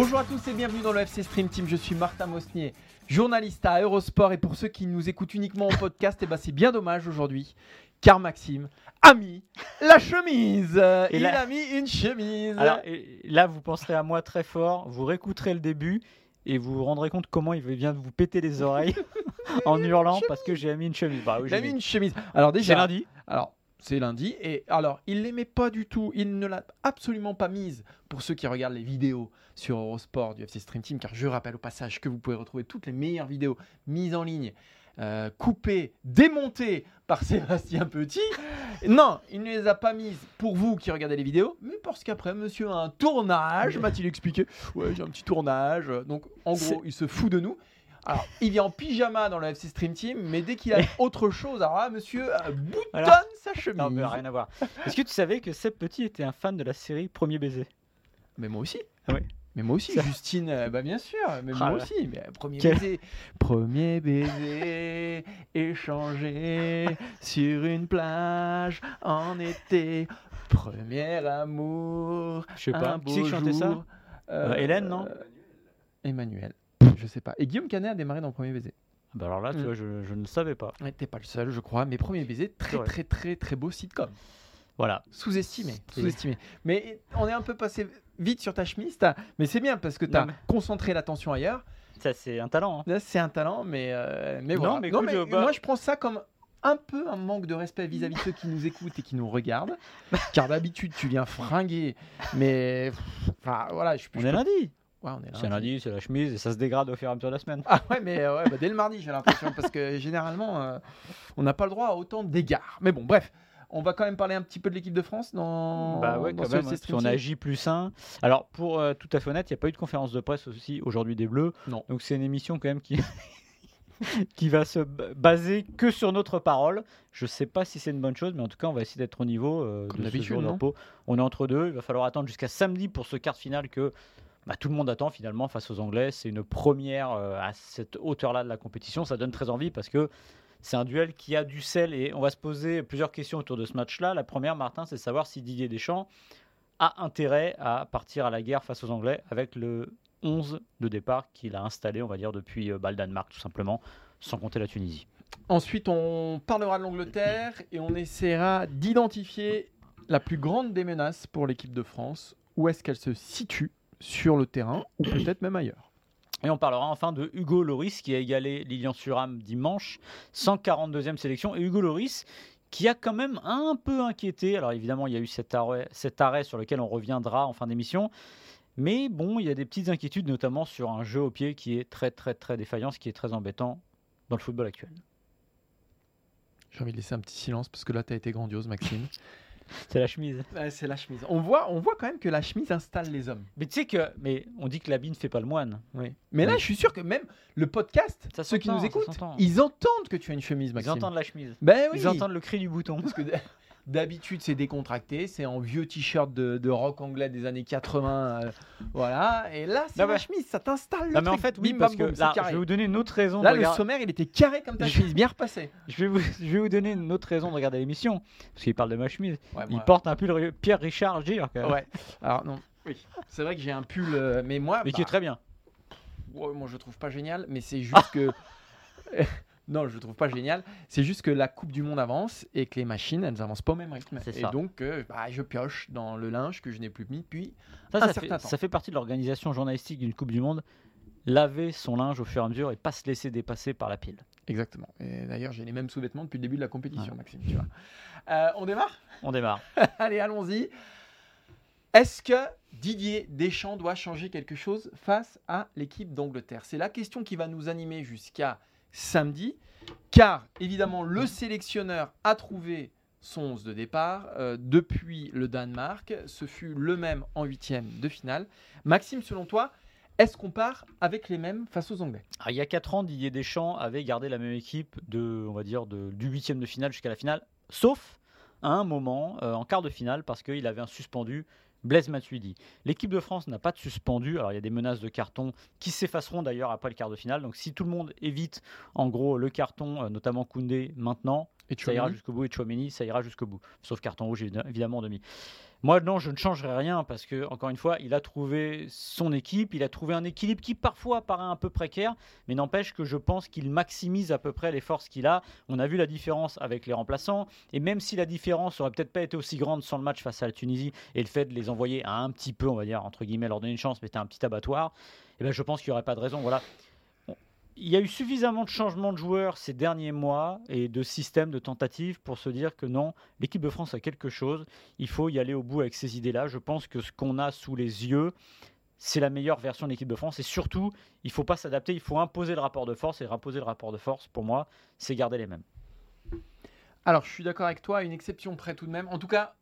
Bonjour à tous et bienvenue dans le FC Stream Team. Je suis Martin Mosnier, journaliste à Eurosport. Et pour ceux qui nous écoutent uniquement en podcast, eh ben c'est bien dommage aujourd'hui. Car Maxime a mis la chemise. Il là- a mis une chemise. Alors et là, vous penserez à moi très fort, vous réécouterez le début et vous vous rendrez compte comment il vient de vous péter les oreilles en hurlant parce que j'ai mis une chemise. Bah oui, j'ai mis une chemise. Alors C'est déjà, lundi. Alors, c'est lundi. Et alors, il l'aimait pas du tout. Il ne l'a absolument pas mise pour ceux qui regardent les vidéos sur Eurosport du FC Stream Team. Car je rappelle au passage que vous pouvez retrouver toutes les meilleures vidéos mises en ligne, euh, coupées, démontées par Sébastien Petit. Non, il ne les a pas mises pour vous qui regardez les vidéos, mais parce qu'après, monsieur a un tournage, m'a-t-il expliqué. Ouais, j'ai un petit tournage. Donc, en gros, il se fout de nous. Alors, il vient en pyjama dans le FC Stream Team, mais dès qu'il a autre chose, alors là, monsieur euh, boutonne Voilà. sa chemise. Non, mais rien à voir. Est-ce que tu savais que Seb Petit était un fan de la série Premier baiser? Mais moi aussi. Ah oui. Mais moi aussi, Justine, euh, bah bien sûr, mais Ah moi là. aussi. Mais euh, premier Quel- baiser, premier baiser, échangé sur une plage en été, premier amour. Je sais pas. Qui chantait ça? Euh, Hélène, non? Emmanuel, je sais pas. Et Guillaume Canet a démarré dans Premier baiser. Bah alors là, tu Mm. vois, je, je ne savais pas. Ouais, T'es pas le seul, je crois. Mais Premier baiser, très très très très beau sitcom. Voilà. Sous-estimé, sous-estimé. Mais on est un peu passé vite sur ta chemise, mais c'est bien parce que tu as Non, mais- concentré l'attention ailleurs. Ça, c'est un talent. hein. C'est un talent, mais, euh, mais Non, voilà. mais écoute, je- bah- moi, je prends ça comme un peu un manque de respect vis-à-vis de ceux qui nous écoutent et qui nous regardent. Car d'habitude, tu viens fringuer, mais enfin, voilà, je, On est lundi. Ouais, on est C'est lundi, c'est la chemise et ça se dégrade au fur et à mesure de la semaine. Ah ouais, mais euh, ouais, bah, dès le mardi, j'ai l'impression, parce que généralement, euh, on n'a pas le droit à autant d'égards. Mais bon, bref, on va quand même parler un petit peu de l'équipe de France dans. Bah ouais, dans quand ce même. Ouais, Stream On Team. a J plus 1. Alors, pour euh, tout à fait honnête, il n'y a pas eu de conférence de presse aussi aujourd'hui des Bleus. Non. Donc, c'est une émission quand même qui. qui va se baser que sur notre parole. Je sais pas si c'est une bonne chose, mais en tout cas, on va essayer d'être au niveau euh, Comme de ce d'habitude, jour de non repos. On est entre deux. Il va falloir attendre jusqu'à samedi pour ce quart de finale que bah, tout le monde attend finalement face aux Anglais. C'est une première euh, à cette hauteur-là de la compétition. Ça donne très envie parce que c'est un duel qui a du sel et on va se poser plusieurs questions autour de ce match-là. La première, Martin, c'est de savoir si Didier Deschamps a intérêt à partir à la guerre face aux Anglais avec le 11 de départ qu'il a installé, on va dire, depuis euh, bah, le Danemark, tout simplement, sans compter la Tunisie. Ensuite, on parlera de l'Angleterre et on essaiera d'identifier la plus grande des menaces pour l'équipe de France. Où est-ce qu'elle se situe sur le terrain ou peut-être même ailleurs? Et on parlera enfin de Hugo Loris qui a égalé Lilian Thuram dimanche, 142e sélection. Et Hugo Loris qui a quand même un peu inquiété. Alors évidemment, il y a eu cet arrêt, cet arrêt sur lequel on reviendra en fin d'émission. Mais bon, il y a des petites inquiétudes, notamment sur un jeu au pied qui est très très très défaillant, ce qui est très embêtant dans le football actuel. J'ai envie de laisser un petit silence parce que là, tu as été grandiose, Maxime. C'est la chemise. c'est la chemise. On voit, on voit quand même que la chemise installe les hommes. Mais tu sais que, mais on dit que l'habit ne fait pas le moine. Oui. Mais là, je suis sûr que même le podcast, Ça ceux qui nous écoutent, ils entendent que tu as une chemise, Ils Maxime. entendent la chemise. Ben oui. Ils entendent le cri du bouton. Parce que d'habitude, c'est décontracté, c'est en vieux t-shirt de, de rock anglais des années 80. euh, voilà. Et là, c'est la chemise, ça t'installe le Non mais en fait, oui, parce que là, je vais vous donner une autre raison. Là, de le regarder- sommaire, il était carré comme ta Je- chemise, bien repassé. Je vais, vous, je vais vous donner une autre raison de regarder l'émission. Parce qu'il parle de ma chemise. Ouais, Il moi- porte un pull Pierre Richard Gire. Ouais. Alors, non. Oui. C'est vrai que j'ai un pull, euh, mais moi. Mais qui est bah, très bien. Ouais, moi je le trouve pas génial, mais c'est juste que. Non, je le trouve pas génial. C'est juste que la Coupe du Monde avance et que les machines, elles avancent pas au même rythme. C'est Et ça. donc, euh, bah, je pioche dans le linge que je n'ai plus mis depuis. Ça, un ça, certain fait, temps. ça fait partie de l'organisation journalistique d'une Coupe du Monde. Laver son linge au fur et à mesure et pas se laisser dépasser par la pile. Exactement. Et d'ailleurs, j'ai les mêmes sous-vêtements depuis le début de la compétition, Ouais. Maxime. Tu vois. Euh, on démarre? On démarre. Allez, allons-y. Est-ce que Didier Deschamps doit changer quelque chose face à l'équipe d'Angleterre? C'est la question qui va nous animer jusqu'à samedi, car évidemment le sélectionneur a trouvé son 11 de départ euh, depuis le Danemark. Ce fut le même en huitième de finale. Maxime, selon toi, est-ce qu'on part avec les mêmes face aux Anglais? Ah, il y a 4 ans, Didier Deschamps avait gardé la même équipe de, on va dire, de- du huitième de finale jusqu'à la finale, sauf à un moment euh, en quart de finale parce qu'il avait un suspendu. Blaise Matuidi. L'équipe de France n'a pas de suspendu. Alors il y a des menaces de carton qui s'effaceront d'ailleurs après le quart de finale. Donc si tout le monde évite en gros le carton, euh, notamment Koundé maintenant, Et ça ira jusqu'au bout et Chouameni, ça ira jusqu'au bout. Sauf carton rouge évi- évidemment en demi. Moi non, je ne changerai rien parce que encore une fois, il a trouvé son équipe, il a trouvé un équilibre qui parfois paraît un peu précaire, mais n'empêche que je pense qu'il maximise à peu près les forces qu'il a. On a vu la différence avec les remplaçants et même si la différence aurait peut-être pas été aussi grande sans le match face à la Tunisie et le fait de les envoyer à un petit peu, on va dire entre guillemets, leur donner une chance, mais c'était un petit abattoir, et ben je pense qu'il n'y aurait pas de raison. Voilà. Il y a eu suffisamment de changements de joueurs ces derniers mois et de systèmes, de tentatives pour se dire que non, l'équipe de France a quelque chose. Il faut y aller au bout avec ces idées-là. Je pense que ce qu'on a sous les yeux, c'est la meilleure version de l'équipe de France. Et surtout, il ne faut pas s'adapter, il faut imposer le rapport de force. Et imposer le rapport de force, pour moi, c'est garder les mêmes. Alors, je suis d'accord avec toi, une exception près tout de même, en tout cas,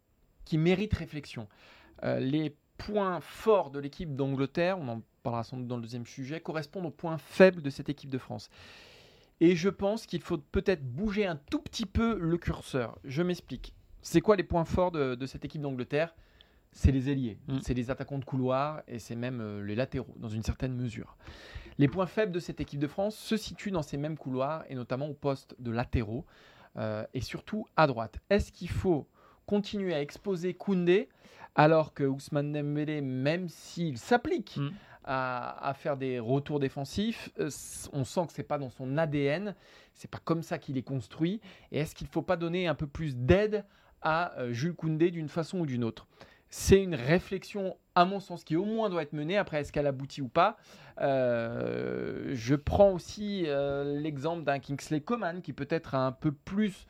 qui mérite réflexion. Euh, les points forts de l'équipe d'Angleterre, on en parlera sans doute dans le deuxième sujet, correspondent aux points faibles de cette équipe de France. Et je pense qu'il faut peut-être bouger un tout petit peu le curseur. Je m'explique. C'est quoi les points forts de, de cette équipe d'Angleterre? C'est les ailiers, Mm. c'est les attaquants de couloir et c'est même euh, les latéraux, dans une certaine mesure. Les points faibles de cette équipe de France se situent dans ces mêmes couloirs et notamment au poste de latéraux euh, et surtout à droite. Est-ce qu'il faut continuer à exposer Koundé alors que Ousmane Dembélé, même s'il s'applique Mm. À, à faire des retours défensifs, euh, on sent que c'est pas dans son ADN, c'est pas comme ça qu'il est construit. Et est-ce qu'il ne faut pas donner un peu plus d'aide à euh, Jules Koundé d'une façon ou d'une autre? C'est une réflexion, à mon sens, qui au moins doit être menée. Après, est-ce qu'elle aboutit ou pas? Euh, Je prends aussi euh, l'exemple d'un Kingsley Coman qui peut-être a un peu plus,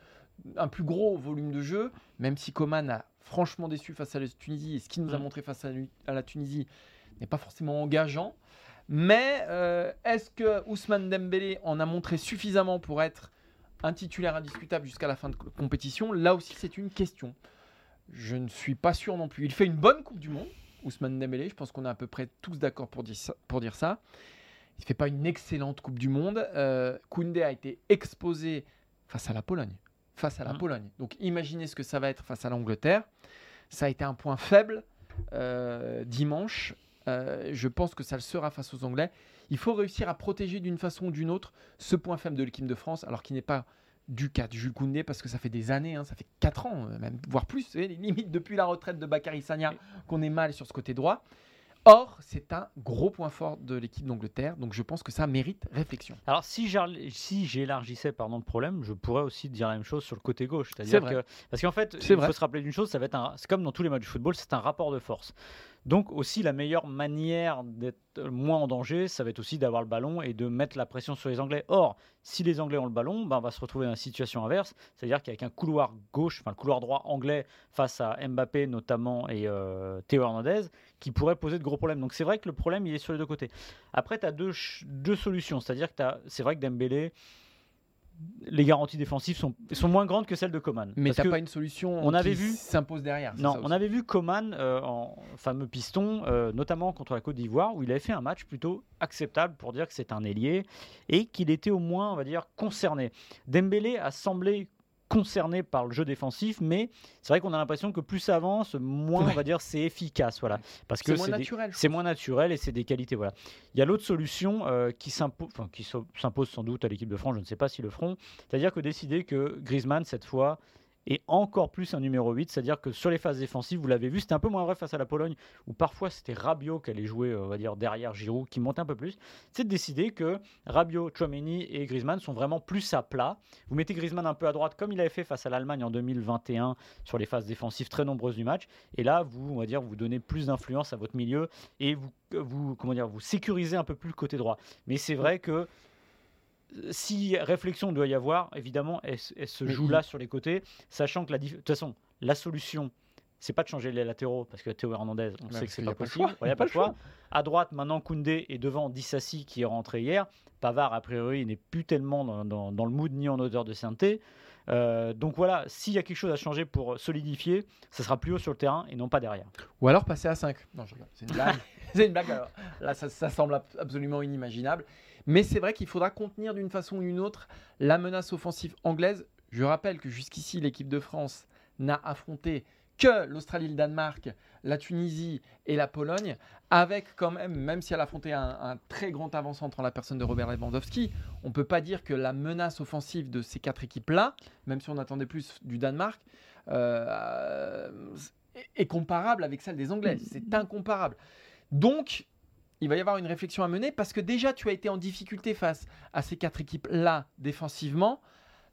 un plus gros volume de jeu, même si Coman a franchement déçu face à la Tunisie et ce qu'il nous a Mm. montré face à la Tunisie n'est pas forcément engageant. Mais euh, est-ce que Ousmane Dembélé en a montré suffisamment pour être un titulaire indiscutable jusqu'à la fin de co- compétition? Là aussi, c'est une question. Je ne suis pas sûr non plus. Il fait une bonne Coupe du Monde, Ousmane Dembélé. Je pense qu'on est à peu près tous d'accord pour, dire ça- pour dire ça. Il ne fait pas une excellente Coupe du Monde. Euh, Koundé a été exposé face à la Pologne. Face à la Mhm. Pologne. Donc imaginez ce que ça va être face à l'Angleterre. Ça a été un point faible euh, dimanche. Euh, je pense que ça le sera face aux Anglais. Il faut réussir à protéger d'une façon ou d'une autre ce point faible de l'équipe de France, alors qu'il n'est pas du cas de Jules Koundé, parce que ça fait des années, hein, ça fait 4 ans, euh, même, voire plus, limite depuis la retraite de Bakary Sagna, qu'on est mal sur ce côté droit. Or, c'est un gros point fort de l'équipe d'Angleterre, donc je pense que ça mérite réflexion. Alors, si j'élargissais pardon, le problème, je pourrais aussi dire la même chose sur le côté gauche. C'est C'est-à-dire que. Parce qu'en fait, il vrai. faut se rappeler d'une chose ça va être un- c'est comme dans tous les matchs de football, c'est un rapport de force. Donc, aussi, la meilleure manière d'être moins en danger, ça va être aussi d'avoir le ballon et de mettre la pression sur les Anglais. Or, si les Anglais ont le ballon, ben, on va se retrouver dans la situation inverse. C'est-à-dire qu'avec un couloir gauche, enfin le couloir droit anglais face à Mbappé notamment et euh, Théo Hernandez, qui pourrait poser de gros problèmes. Donc c'est vrai que le problème, il est sur les deux côtés. Après, tu as deux, deux solutions. C'est-à-dire que c'est vrai que Dembélé, les garanties défensives sont, sont moins grandes que celles de Coman. Mais t'as pas une solution on avait qui vu- s'impose derrière. non, ça on avait vu Coman euh, en fameux piston, euh, notamment contre la Côte d'Ivoire, où il avait fait un match plutôt acceptable pour dire que c'est un ailier et qu'il était au moins, on va dire, concerné. Dembélé a semblé concerné par le jeu défensif, mais c'est vrai qu'on a l'impression que plus ça avance, moins Ouais. on va dire c'est efficace, voilà, parce que C'est moins des- naturel. je c'est moins naturel et c'est des qualités. Voilà. Il y a l'autre solution euh, qui s'impo- enfin, qui s'impose sans doute à l'équipe de France, je ne sais pas s'ils le feront, c'est-à-dire que décider que Griezmann, cette fois, est encore plus un numéro 8, c'est-à-dire que sur les phases défensives, vous l'avez vu, c'était un peu moins vrai face à la Pologne, où parfois c'était Rabiot qui allait jouer, euh, on va dire, derrière Giroud, qui montait un peu plus. C'est de décider que Rabiot, Chouameni et Griezmann sont vraiment plus à plat. Vous mettez Griezmann un peu à droite, comme il avait fait face à l'Allemagne en 2021 sur les phases défensives très nombreuses du match. Et là, vous, on va dire, vous donnez plus d'influence à votre milieu et vous, vous, comment dire, vous sécurisez un peu plus le côté droit. Mais c'est vrai que si réflexion doit y avoir, évidemment, elle, se joue là sur les côtés, sachant que la de toute façon, la solution c'est pas de changer les latéraux parce que Théo Hernandez, on sait que c'est pas possible. Il n'y a pas le choix. À droite, maintenant Koundé est devant Dissassi qui est rentré hier. Pavard, a priori, n'est plus tellement dans, dans- dans le mood ni en odeur de sainteté. Euh, donc voilà, s'il y a quelque chose à changer pour solidifier, ça sera plus haut sur le terrain et non pas derrière. Ou alors passer à 5. Non. C'est une blague. c'est une blague. alors. Là, ça, ça semble ab- absolument inimaginable. Mais c'est vrai qu'il faudra contenir d'une façon ou d'une autre la menace offensive anglaise. Je rappelle que jusqu'ici, l'équipe de France n'a affronté que l'Australie, le Danemark, la Tunisie et la Pologne, avec quand même, même si elle a affronté un, un très grand avant-centre en la personne de Robert Lewandowski, on ne peut pas dire que la menace offensive de ces quatre équipes-là, même si on attendait plus du Danemark, euh, est- est comparable avec celle des Anglais. C'est incomparable. Donc, il va y avoir une réflexion à mener parce que déjà, tu as été en difficulté face à ces quatre équipes-là défensivement.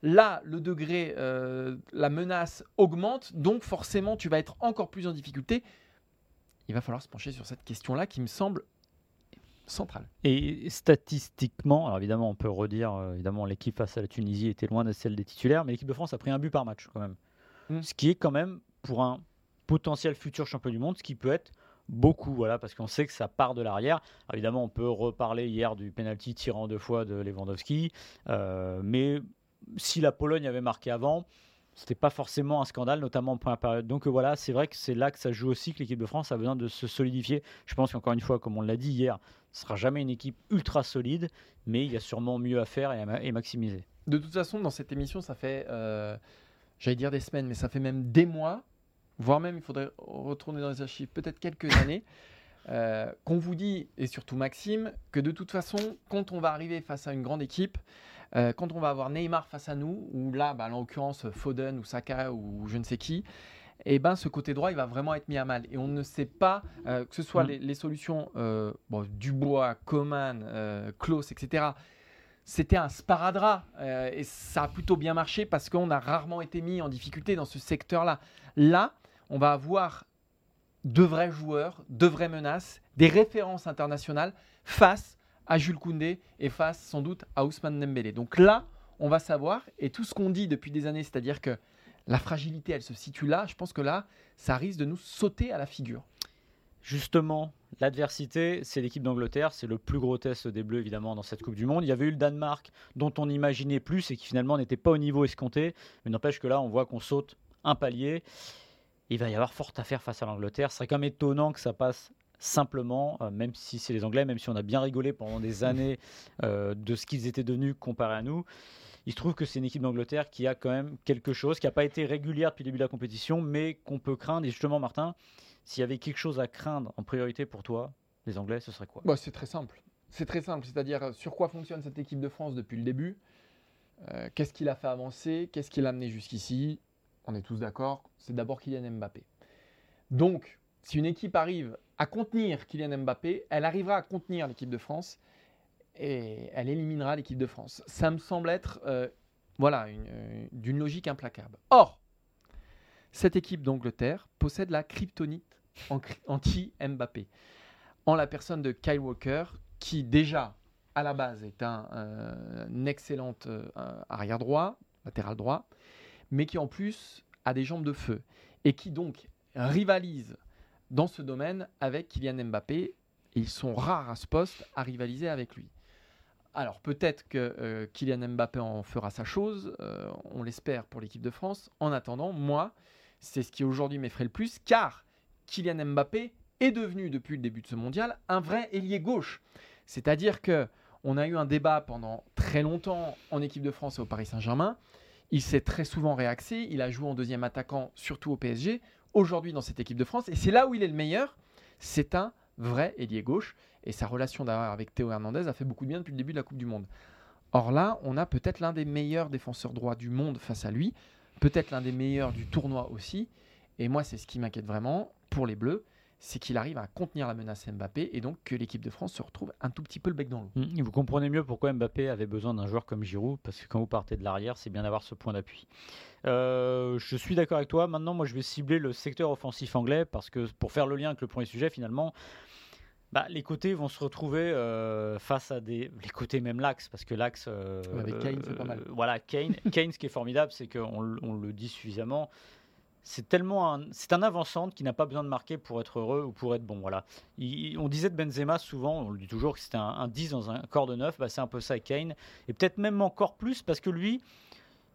Là, le degré, euh, la menace augmente, donc forcément, tu vas être encore plus en difficulté. Il va falloir se pencher sur cette question-là qui me semble centrale. Et statistiquement, alors évidemment, on peut redire, euh, évidemment, l'équipe face à la Tunisie était loin de celle des titulaires, mais l'équipe de France a pris un but par match quand même. Mm. Ce qui est quand même, pour un potentiel futur champion du monde, ce qui peut être beaucoup, voilà, parce qu'on sait que ça part de l'arrière. Évidemment, on peut reparler hier du penalty tirant deux fois de Lewandowski, euh, mais si la Pologne avait marqué avant, c'était pas forcément un scandale, notamment en première période. Donc euh, voilà, c'est vrai que c'est là que ça joue aussi que l'équipe de France a besoin de se solidifier. Je pense qu'encore une fois, comme on l'a dit hier, ce sera jamais une équipe ultra solide, mais il y a sûrement mieux à faire et à maximiser. De toute façon, dans cette émission, ça fait, euh, j'allais dire des semaines, mais ça fait même des mois, voire même, il faudrait retourner dans les archives, peut-être quelques années, euh, qu'on vous dit, et surtout Maxime, que de toute façon, quand on va arriver face à une grande équipe, euh, quand on va avoir Neymar face à nous, ou là, bah, en l'occurrence Foden ou Saka ou je ne sais qui, et ben ce côté droit, il va vraiment être mis à mal. Et on ne sait pas, euh, que ce soit Mm. les, les solutions bon, Dubois, Coman, Klaus, etc., c'était un sparadrap euh, et ça a plutôt bien marché parce qu'on a rarement été mis en difficulté dans ce secteur-là. Là, on va avoir de vrais joueurs, de vraies menaces, des références internationales face à Jules Koundé et face sans doute à Ousmane Dembélé. Donc là, on va savoir et tout ce qu'on dit depuis des années, c'est-à-dire que la fragilité, elle se situe là, je pense que là, ça risque de nous sauter à la figure. Justement, l'adversité, c'est l'équipe d'Angleterre, c'est le plus gros test des Bleus évidemment dans cette Coupe du Monde. Il y avait eu le Danemark dont on imaginait plus et qui finalement n'était pas au niveau escompté, mais n'empêche que là on voit qu'on saute un palier. Il va y avoir fort à faire face à l'Angleterre. Ce serait quand même étonnant que ça passe simplement, euh, même si c'est les Anglais, même si on a bien rigolé pendant des années euh, de ce qu'ils étaient devenus comparé à nous. Il se trouve que c'est une équipe d'Angleterre qui a quand même quelque chose, qui n'a pas été régulière depuis le début de la compétition, mais qu'on peut craindre. Et justement, Martin, s'il y avait quelque chose à craindre en priorité pour toi, les Anglais, ce serait quoi? Bah, c'est très simple. C'est très simple, c'est-à-dire euh, sur quoi fonctionne cette équipe de France depuis le début? Euh, Qu'est-ce qu'il a fait avancer? Qu'est-ce qu'il a amené jusqu'ici? On est tous d'accord, c'est d'abord Kylian Mbappé. Donc, si une équipe arrive à contenir Kylian Mbappé, elle arrivera à contenir l'équipe de France et elle éliminera l'équipe de France. Ça me semble être euh, voilà, euh, d'une logique implacable. Or, cette équipe d'Angleterre possède la kryptonite anti-Mbappé en la personne de Kyle Walker, qui déjà, à la base, est un, euh, un excellent euh, arrière droit, latéral droit, mais qui en plus a des jambes de feu, et qui donc rivalise dans ce domaine avec Kylian Mbappé. Ils sont rares à ce poste à rivaliser avec lui. Alors peut-être que euh, Kylian Mbappé en fera sa chose, euh, on l'espère pour l'équipe de France. En attendant, moi, c'est ce qui aujourd'hui m'effraie le plus, car Kylian Mbappé est devenu depuis le début de ce mondial un vrai ailier gauche. C'est-à-dire que on a eu un débat pendant très longtemps en équipe de France et au Paris Saint-Germain. Il s'est très souvent réaxé. Il a joué en deuxième attaquant, surtout au PSG. Aujourd'hui, dans cette équipe de France, et c'est là où il est le meilleur, c'est un vrai ailier gauche. Et sa relation d'ailleurs avec Théo Hernandez a fait beaucoup de bien depuis le début de la Coupe du Monde. Or là, on a peut-être l'un des meilleurs défenseurs droits du monde face à lui, peut-être l'un des meilleurs du tournoi aussi. Et moi, c'est ce qui m'inquiète vraiment pour les Bleus, c'est qu'il arrive à contenir la menace Mbappé et donc que l'équipe de France se retrouve un tout petit peu le bec dans l'eau. Mm, Vous comprenez mieux pourquoi Mbappé avait besoin d'un joueur comme Giroud, parce que quand vous partez de l'arrière, c'est bien d'avoir ce point d'appui. Euh, je suis d'accord avec toi. Maintenant, moi, je vais cibler le secteur offensif anglais, parce que pour faire le lien avec le premier sujet, finalement, bah, les côtés vont se retrouver euh, face à des. Les côtés, même l'axe, parce que l'axe. euh, avec Kane, c'est pas mal. euh, voilà, Kane. Kane, ce qui est formidable, c'est qu'on on le dit suffisamment. C'est tellement un, c'est un avant-centre qui n'a pas besoin de marquer pour être heureux ou pour être bon. Voilà. Il- on disait de Benzema souvent, on le dit toujours que c'était un, un 10 dans un corps de 9, bah, c'est un peu ça Kane. Et peut-être même encore plus parce que lui,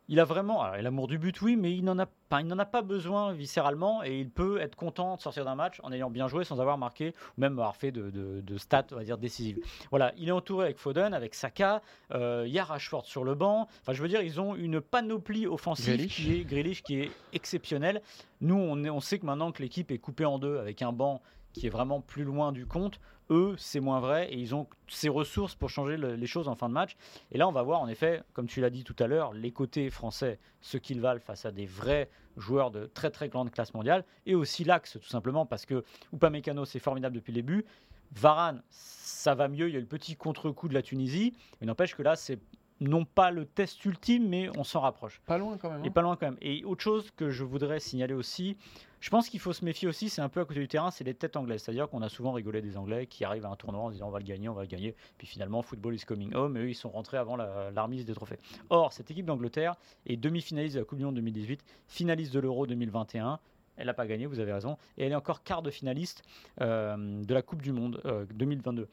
il a vraiment alors, il a l'amour du but, oui, mais il n'en a pas, il n'en a pas besoin viscéralement et il peut être content de sortir d'un match en ayant bien joué sans avoir marqué ou même avoir fait de, de- de stats, on va dire décisives. Voilà, il est entouré avec Foden, avec Saka, euh, il y a Rashford sur le banc. Enfin, je veux dire, ils ont une panoplie offensive Grealish. qui est Grealish qui est exceptionnelle. Nous, on, est- on sait que maintenant que l'équipe est coupée en deux avec un banc qui est vraiment plus loin du compte, eux, c'est moins vrai et ils ont ces ressources pour changer le- les choses en fin de match. Et là, on va voir, en effet, comme tu l'as dit tout à l'heure, les côtés français, ce qu'ils valent face à des vrais joueurs de très très grande classe mondiale, et aussi l'axe, tout simplement, parce que Upamecano, c'est formidable depuis le début. Varane, ça va mieux, il y a eu le petit contre-coup de la Tunisie, mais n'empêche que là, c'est non pas le test ultime, mais on s'en rapproche. Pas loin quand même. Et hein. pas loin quand même. Et autre chose que je voudrais signaler aussi, je pense qu'il faut se méfier aussi, c'est un peu à côté du terrain, c'est les têtes anglaises. C'est-à-dire qu'on a souvent rigolé des Anglais qui arrivent à un tournoi en disant on va le gagner, on va le gagner. Puis finalement, football is coming home, et eux, ils sont rentrés avant la, la des trophées. Or, cette équipe d'Angleterre est demi-finaliste de la Coupe du Monde 2018, finaliste de l'Euro 2021. Elle n'a pas gagné, vous avez raison. Et elle est encore quart de finaliste euh, de la Coupe du Monde euh, 2022.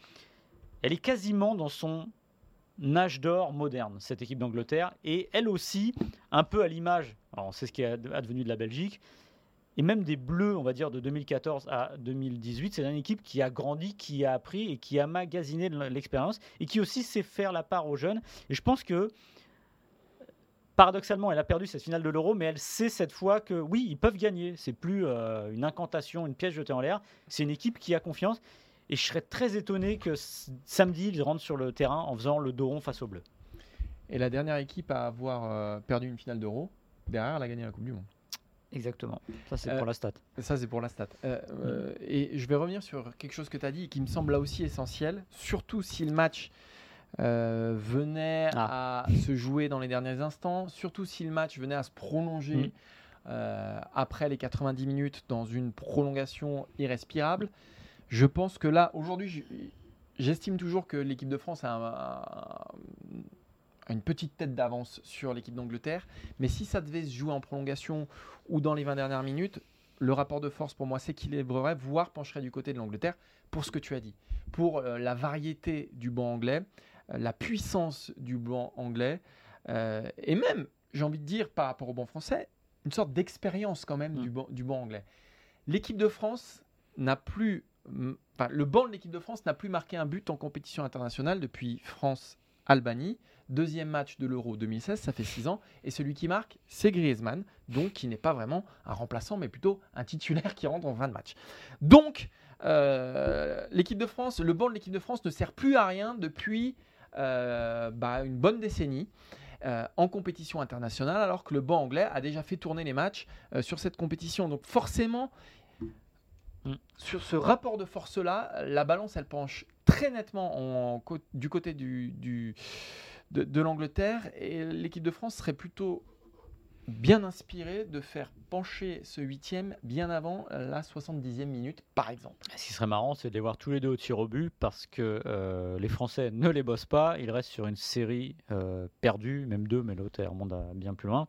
Elle est quasiment dans son âge d'or moderne, cette équipe d'Angleterre. Et elle aussi, un peu à l'image, on sait ce qui est ad- advenu de la Belgique, et même des Bleus, on va dire, de 2014 à 2018, c'est une équipe qui a grandi, qui a appris et qui a magasiné l'expérience et qui aussi sait faire la part aux jeunes. Et je pense que, paradoxalement, elle a perdu cette finale de l'Euro, mais elle sait cette fois que oui, ils peuvent gagner. C'est plus euh, une incantation, une pièce jetée en l'air. C'est une équipe qui a confiance. Et je serais très étonné que samedi, ils rentrent sur le terrain en faisant le dos rond face aux Bleus. Et la dernière équipe à avoir euh, perdu une finale d'Euro, derrière, elle a gagné la Coupe du Monde. Exactement. Ça, c'est Euh, pour la stat. Ça, c'est pour la stat. Euh, euh, et je vais revenir sur quelque chose que tu as dit et qui me semble là aussi essentiel, surtout si le match venait à se jouer dans les derniers instants, surtout si le match venait à se prolonger Mm. après les 90 minutes dans une prolongation irrespirable. Je pense que là, aujourd'hui, j'estime toujours que l'équipe de France a un- une petite tête d'avance sur l'équipe d'Angleterre. Mais si ça devait se jouer en prolongation ou dans les 20 dernières minutes, le rapport de force pour moi s'équilibrerait, voire pencherait du côté de l'Angleterre pour ce que tu as dit. Pour euh, la variété du banc anglais, euh, la puissance du banc anglais, euh, et même, j'ai envie de dire, par rapport au banc français, une sorte d'expérience quand même Mm. du, banc, du banc anglais. L'équipe de France n'a plus. mm, Enfin, le banc de l'équipe de France n'a plus marqué un but en compétition internationale depuis France-Albanie. Deuxième match de l'Euro 2016, ça fait 6 ans. Et celui qui marque, c'est Griezmann, donc qui n'est pas vraiment un remplaçant, mais plutôt un titulaire qui rentre en fin de match. Donc, euh, l'équipe de France, le banc de l'équipe de France ne sert plus à rien depuis euh, bah, une bonne décennie. euh, en compétition internationale, alors que le banc anglais a déjà fait tourner les matchs sur cette compétition. Donc forcément, sur ce rapport de force-là, la balance, elle penche très nettement du côté de, l'Angleterre, et l'équipe de France serait plutôt bien inspirée de faire pencher ce huitième bien avant la 70e minute, par exemple. Ce qui serait marrant, c'est de les voir tous les deux au tir au but parce que euh, les Français ne les bossent pas. Ils restent sur une série euh, perdue, même deux, mais l'autre remonte bien plus loin.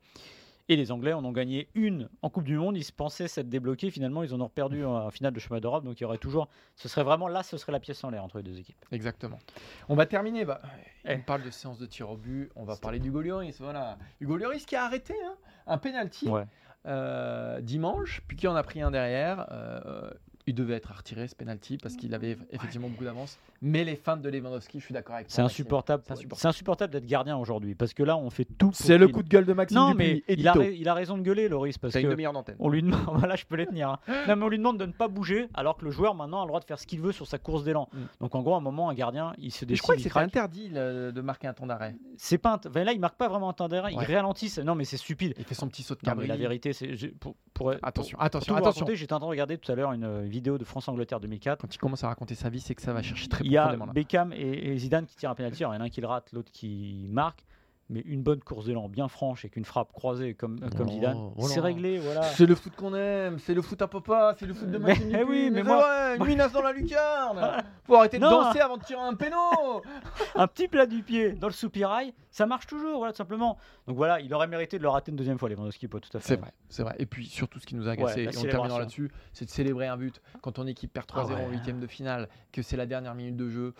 Et les Anglais en ont gagné une en Coupe du Monde. Ils se pensaient s'être débloqués. Finalement, ils en ont perdu en finale de chemin d'Europe. Donc il y aurait toujours. Ce serait vraiment là, ce serait la pièce en l'air entre les deux équipes. Exactement. On va terminer. Bah, Eh. On parle de séance de tir au but. On va parler d'Hugo Lloris. Voilà. Hugo Lloris qui a arrêté hein, un penalty Ouais. euh, dimanche, puis qui en a pris un derrière. Euh, il devait être retiré ce penalty parce qu'il avait effectivement beaucoup d'avance. Mais les feintes de Lewandowski, je suis d'accord avec toi. C'est insupportable. C'est. C'est d'être gardien aujourd'hui parce que là, on fait tout. C'est le coup de gueule de Maxime Non, Dupuis, mais il a, ra- il a raison de gueuler, Loris, parce T'as une que demi-heure d'antenne. on lui demande, voilà, je peux les tenir. hein. Non, mais on lui demande de ne pas bouger, alors que le joueur maintenant a le droit de faire ce qu'il veut sur sa course d'élan. Mm. Donc en gros, à un moment, un gardien, il se Mais décide. je crois que craque. interdit le- de marquer un temps d'arrêt. C'est pas. enfin, là, il marque pas vraiment un temps d'arrêt, Ouais. il ralentit. c'est- Non, mais c'est stupide. Il fait son petit saut de cabri. la vérité, c'est pour, pour- Attention, pour- attention, pour attention. J'étais en train de regarder tout à l'heure une vidéo de France-Angleterre 2004. Quand il commence à raconter sa vie, c'est que ça va chercher très Il y a profondément. Beckham et, et Zidane qui tirent un penalty. Alors, il y en a un qui le rate, l'autre qui marque. Mais une bonne course d'élan bien franche et qu'une frappe croisée comme, comme Oh, Zidane, voilà. c'est réglé, voilà. C'est le foot qu'on aime, c'est le foot à papa, c'est le foot de Mais- Maxime eh oui, mais moi- une minace dans la lucarne Faut arrêter de Non. danser avant de tirer un péno un petit plat du pied dans le soupirail, ça marche toujours, voilà, tout simplement. Donc voilà, il aurait mérité de le rater une deuxième fois, Lewandowski, pas tout à fait. C'est vrai, c'est vrai. Et puis surtout, ce qui nous a agacé, Ouais, et on terminera là-dessus, c'est de célébrer un but quand ton équipe perd 3-0 Ah ouais. en huitième de finale, que c'est la dernière minute de jeu.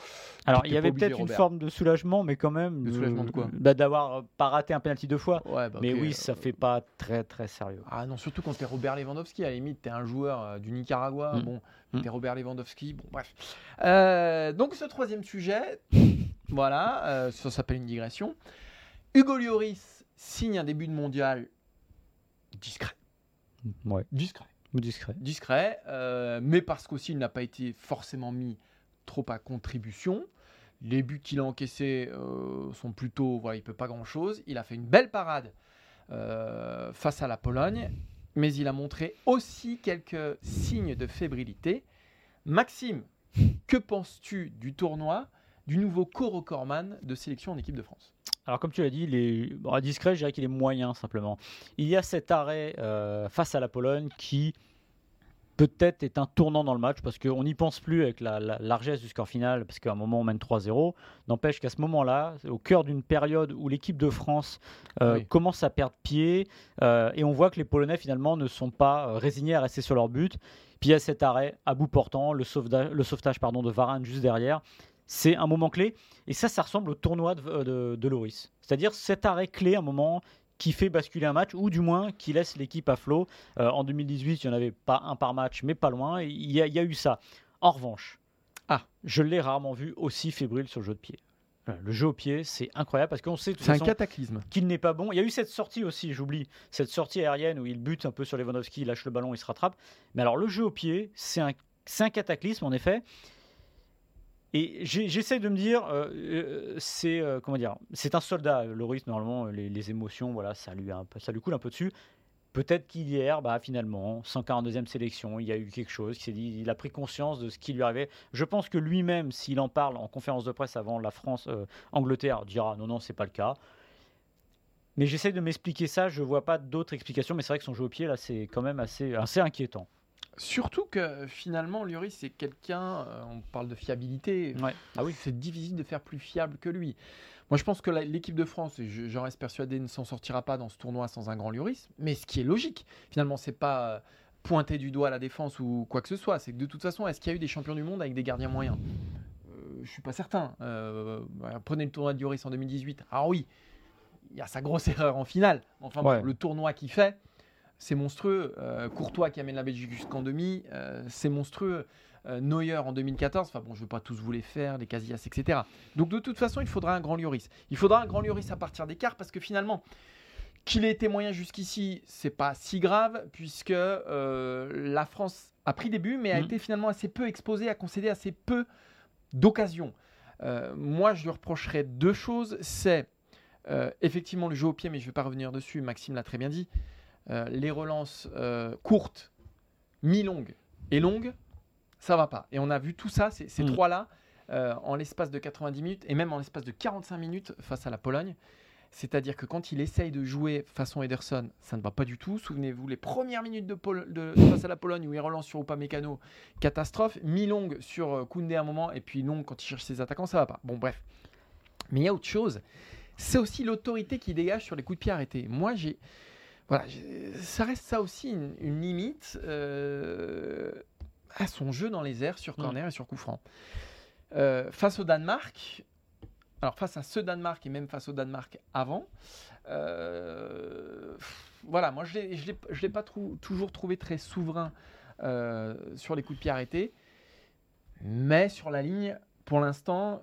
Alors, il y avait peut-être une forme de soulagement, mais quand même. De soulagement de quoi? bah, D'avoir pas raté un penalty deux fois. Ouais, bah, mais oui, euh, ça fait pas très très sérieux. Ah non, surtout quand t'es Robert Lewandowski, à la limite, t'es un joueur euh, du Nicaragua, Mm. bon, Mm. t'es Robert Lewandowski, bon, bref. Euh, donc, ce troisième sujet, voilà, euh, ça s'appelle une digression. Hugo Lloris signe un début de mondial discret. Ouais, Discret. discret. discret, euh, mais parce qu'aussi il n'a pas été forcément mis trop à contribution. Les buts qu'il a encaissés euh, sont plutôt, voilà, il peut pas grand chose. Il a fait une belle parade euh, face à la Pologne, mais il a montré aussi quelques signes de fébrilité. Maxime, que penses-tu du tournoi du nouveau Coro Corman de sélection en équipe de France? Alors, comme tu l'as dit, il est bon, discret, je dirais qu'il est moyen simplement. Il y a cet arrêt euh, face à la Pologne qui peut-être est un tournant dans le match parce qu'on n'y pense plus avec la, la largesse du score final, parce qu'à un moment on mène 3-0. N'empêche qu'à ce moment-là, au cœur d'une période où l'équipe de France euh, Oui. commence à perdre pied euh, et on voit que les Polonais finalement ne sont pas euh, résignés à rester sur leur but. Puis il y a cet arrêt à bout portant, le sauvetage, le sauvetage pardon, de Varane juste derrière. C'est un moment clé. Et ça, ça ressemble au tournoi de, de, de Loris. C'est-à-dire cet arrêt clé, un moment qui fait basculer un match, ou du moins qui laisse l'équipe à flot. Euh, en 2018, il n'y en avait pas un par match, mais pas loin. Il y, a, il y a eu ça. En revanche, Ah. je l'ai rarement vu aussi fébrile sur le jeu de pied. Le jeu au pied, c'est incroyable parce qu'on sait de toute C'est un façon cataclysme. qu'il n'est pas bon. Il y a eu cette sortie aussi, j'oublie, cette sortie aérienne où il bute un peu sur Lewandowski, il lâche le ballon, il se rattrape. Mais alors le jeu au pied, c'est un, c'est un cataclysme en effet. Et j'essaie de me dire, euh, euh, c'est euh, dire, c'est un soldat. Loris normalement, les, émotions, voilà, ça lui, coule un peu dessus. Peut-être qu'hier, bah, finalement, 142e sélection, il y a eu quelque chose, dit, il a pris conscience de ce qui lui arrivait. Je pense que lui-même, s'il en parle en conférence de presse avant la France-Angleterre, dira non, non, c'est pas le cas. Mais j'essaie de m'expliquer ça, je vois pas d'autres explications, mais c'est vrai que son jeu au pied, là, c'est quand même assez inquiétant. Surtout que finalement, Lloris, c'est quelqu'un, euh, on parle de fiabilité, Ouais. Ah oui. c'est difficile de faire plus fiable que lui. Moi, je pense que l'équipe de France, et j'en reste persuadé, ne s'en sortira pas dans ce tournoi sans un grand Lloris. Mais ce qui est logique, finalement, c'est pas euh, pointer du doigt la défense ou quoi que ce soit. C'est que de toute façon, est-ce qu'il y a eu des champions du monde avec des gardiens moyens? Euh, Je suis pas certain. Euh, bah, prenez le tournoi de Lloris en 2018. Alors oui, il y a sa grosse erreur en finale. Enfin, bon, le tournoi qu'il fait, c'est monstrueux. Euh, Courtois qui amène la Belgique jusqu'en demi, euh, c'est monstrueux. Euh, Neuer en 2014, enfin bon, je ne vais pas tous vous les faire, les Casillas, etc. Donc de toute façon, il faudra un grand Lloris. Il faudra un grand Lloris à partir des quarts parce que finalement, qu'il ait été moyen jusqu'ici, c'est pas si grave puisque euh, la France a pris des buts mais a Mhm. été finalement assez peu exposée, a concédé assez peu d'occasions. Moi, je lui reprocherais deux choses. C'est effectivement le jeu au pied, mais je ne vais pas revenir dessus. Maxime l'a très bien dit. Euh, les relances euh, courtes, mi-longues et longues, ça va pas. Et on a vu tout ça, ces, ces Mm. trois-là, euh, en l'espace de 90 minutes et même en l'espace de 45 minutes face à la Pologne. C'est-à-dire que quand il essaye de jouer façon Ederson, ça ne va pas du tout. Souvenez-vous, les premières minutes de, Pol- de- face à la Pologne où il relance sur Upamecano, catastrophe. Mi-longue sur Koundé à un moment, et puis longue quand il cherche ses attaquants, ça va pas. Bon, bref. Mais il y a autre chose. C'est aussi l'autorité qui dégage sur les coups de pied arrêtés. Moi, j'ai. Voilà, ça reste ça aussi une, une limite euh, à son jeu dans les airs sur corner et sur coup franc. Euh, face au Danemark, alors face à ce Danemark et même face au Danemark avant, euh, voilà, moi je ne l'ai pas trou- toujours trouvé très souverain sur les coups de pied arrêtés, mais sur la ligne, pour l'instant,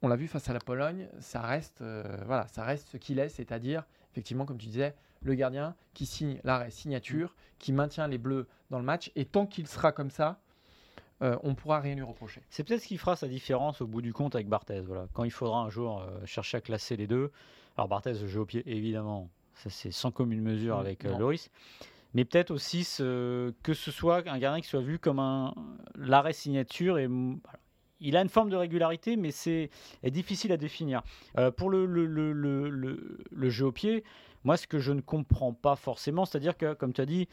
on l'a vu face à la Pologne, ça reste, voilà, ça reste ce qu'il est, c'est-à-dire effectivement, comme tu disais, le gardien qui signe l'arrêt signature, qui maintient les Bleus dans le match, et tant qu'il sera comme ça, euh, on pourra rien lui reprocher. C'est peut-être ce qui fera sa différence au bout du compte avec Barthez. Voilà. Quand il faudra un jour euh, chercher à classer les deux. Alors Barthez, le jeu au pied, évidemment, ça c'est sans commune mesure Mm, avec euh. Loris. Mais peut-être aussi ce- que ce soit un gardien qui soit vu comme un l'arrêt signature et mm, il a une forme de régularité, mais c'est est difficile à définir. Euh, pour le jeu au pied, moi, ce que je ne comprends pas forcément, c'est-à-dire que, comme tu as dit,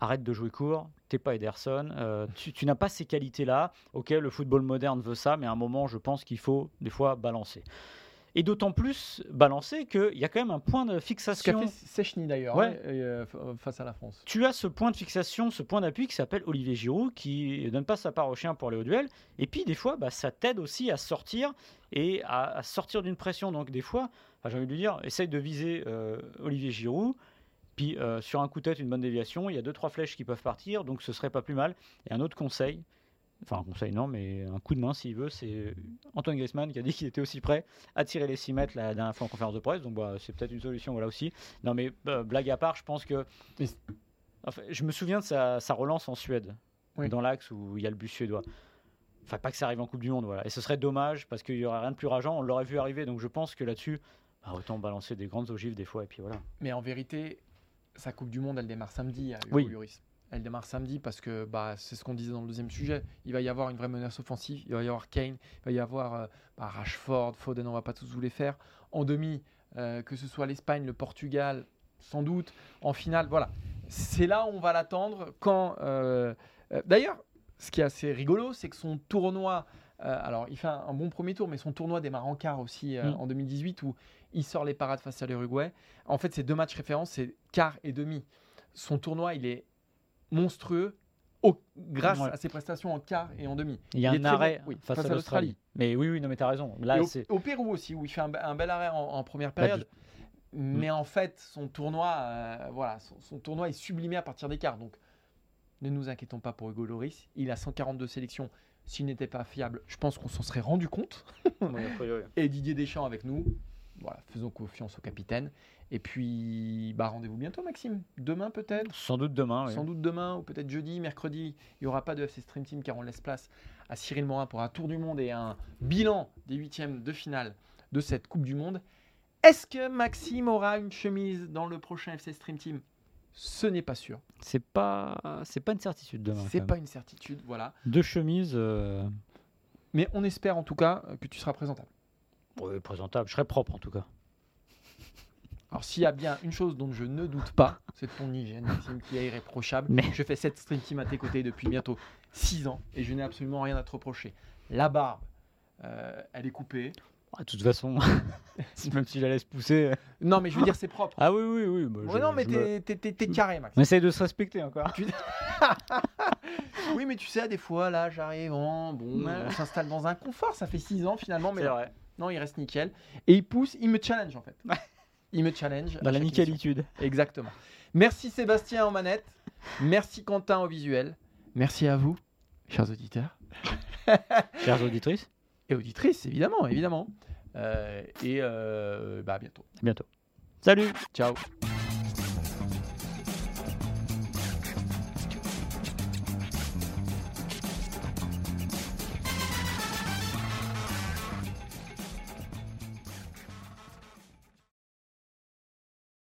arrête de jouer court, t'es pas Ederson, euh, tu, tu n'as pas ces qualités-là. Ok, le football moderne veut ça, mais à un moment, je pense qu'il faut des fois balancer. Et d'autant plus balancer qu'il y a quand même un point de Ce qu'a fixation. Sechny d'ailleurs Ouais. hein, euh, f- face à la France. Tu as ce point de fixation, ce point d'appui qui s'appelle Olivier Giroud, qui donne pas sa part au chien pour aller au duel. Et puis des fois, bah, ça t'aide aussi à sortir et à, à sortir d'une pression. Donc des fois, enfin, j'ai envie de lui dire, essaye de viser euh, Olivier Giroud. Puis euh, sur un coup de tête, une bonne déviation, il y a deux trois flèches qui peuvent partir, donc ce serait pas plus mal. Et un autre conseil, enfin un conseil non, mais un coup de main s'il veut, c'est Antoine Griezmann qui a dit qu'il était aussi prêt à tirer les 6 mètres la dernière fois en conférence de presse. Donc bah, c'est peut-être une solution voilà aussi. Non mais euh, blague à part, je pense que Enfin, je me souviens de sa, sa relance en Suède, Oui. dans l'axe où il y a le but suédois. Enfin, pas que ça arrive en Coupe du Monde, voilà. Et ce serait dommage parce qu'il y aurait rien de plus rageant. On l'aurait vu arriver, donc je pense que là-dessus, bah, autant balancer des grandes ogives des fois et puis voilà. Mais en vérité, sa Coupe du Monde, elle démarre samedi à Hugo Oui. Lloris. Elle démarre samedi parce que bah, c'est ce qu'on disait dans le deuxième sujet. Il va y avoir une vraie menace offensive. Il va y avoir Kane, il va y avoir euh, bah, Rashford, Foden, on va pas tous vous les faire. En demi, euh, que ce soit l'Espagne, le Portugal, sans doute. En finale, voilà. C'est là où on va l'attendre. Quand euh, D'ailleurs, ce qui est assez rigolo, c'est que son tournoi. alors, il fait un, un bon premier tour, mais son tournoi démarre en quart aussi Mm. en 2018 où il sort les parades face à l'Uruguay. En fait, c'est deux matchs références, c'est quart et demi. Son tournoi, il est monstrueux au- grâce Ouais. à ses prestations en quart et en demi. Il y a un arrêt bon, oui, face, face à à l'Australie. Mais oui, oui, non, mais t'as raison. Là, au, c'est. au Pérou aussi, où il fait un, be- un bel arrêt en, en première Bah, période. Mais en fait, son tournoi, euh, voilà, son, son tournoi est sublimé à partir des quarts. Donc, ne nous inquiétons pas pour Hugo Loris. Il a 142 sélections. S'il n'était pas fiable, je pense qu'on s'en serait rendu compte. Et Didier Deschamps avec nous. Voilà, faisons confiance au capitaine. Et puis, bah, rendez-vous bientôt, Maxime. Demain, peut-être? Sans doute demain. oui. Sans doute demain ou peut-être jeudi, mercredi, il n'y aura pas de FC Stream Team car on laisse place à Cyril Morin pour un tour du monde et un bilan des huitièmes de finale de cette Coupe du Monde. Est-ce que Maxime aura une chemise dans le prochain FC Stream Team? Ce n'est pas sûr. C'est pas, c'est pas une certitude demain. C'est pas une certitude, voilà. Deux chemises. euh, Mais on espère en tout cas que tu seras présentable. Ouais, présentables. Je serais propre en tout cas. Alors s'il y a bien une chose dont je ne doute pas, c'est de ton hygiène, Maxime, qui est irréprochable. Mais- Je fais cette Stream Team à tes côtés depuis bientôt 6 ans et je n'ai absolument rien à te reprocher. La barbe, euh, elle est coupée. Ah, De toute façon, même si je la laisse pousser. Non, mais je veux dire, c'est propre. Ah oui, oui, oui. bah, Ouais, non, mais me- t'es, carré, Max. On essaye de se respecter encore. Oui, mais tu sais, des fois, là, j'arrive, oh, bon, Ouais. on s'installe dans un confort. Ça fait 6 ans finalement, mais vrai. Non, il reste nickel. Et il pousse, il me challenge en fait. Il me challenge. à Dans la nickelitude. Exactement. Merci Sébastien en manette. Merci Quentin au visuel. Merci à vous, chers auditeurs Chères auditrices, et auditrices, évidemment, évidemment. Euh, et euh, bah, à bientôt. à bientôt. Salut Ciao.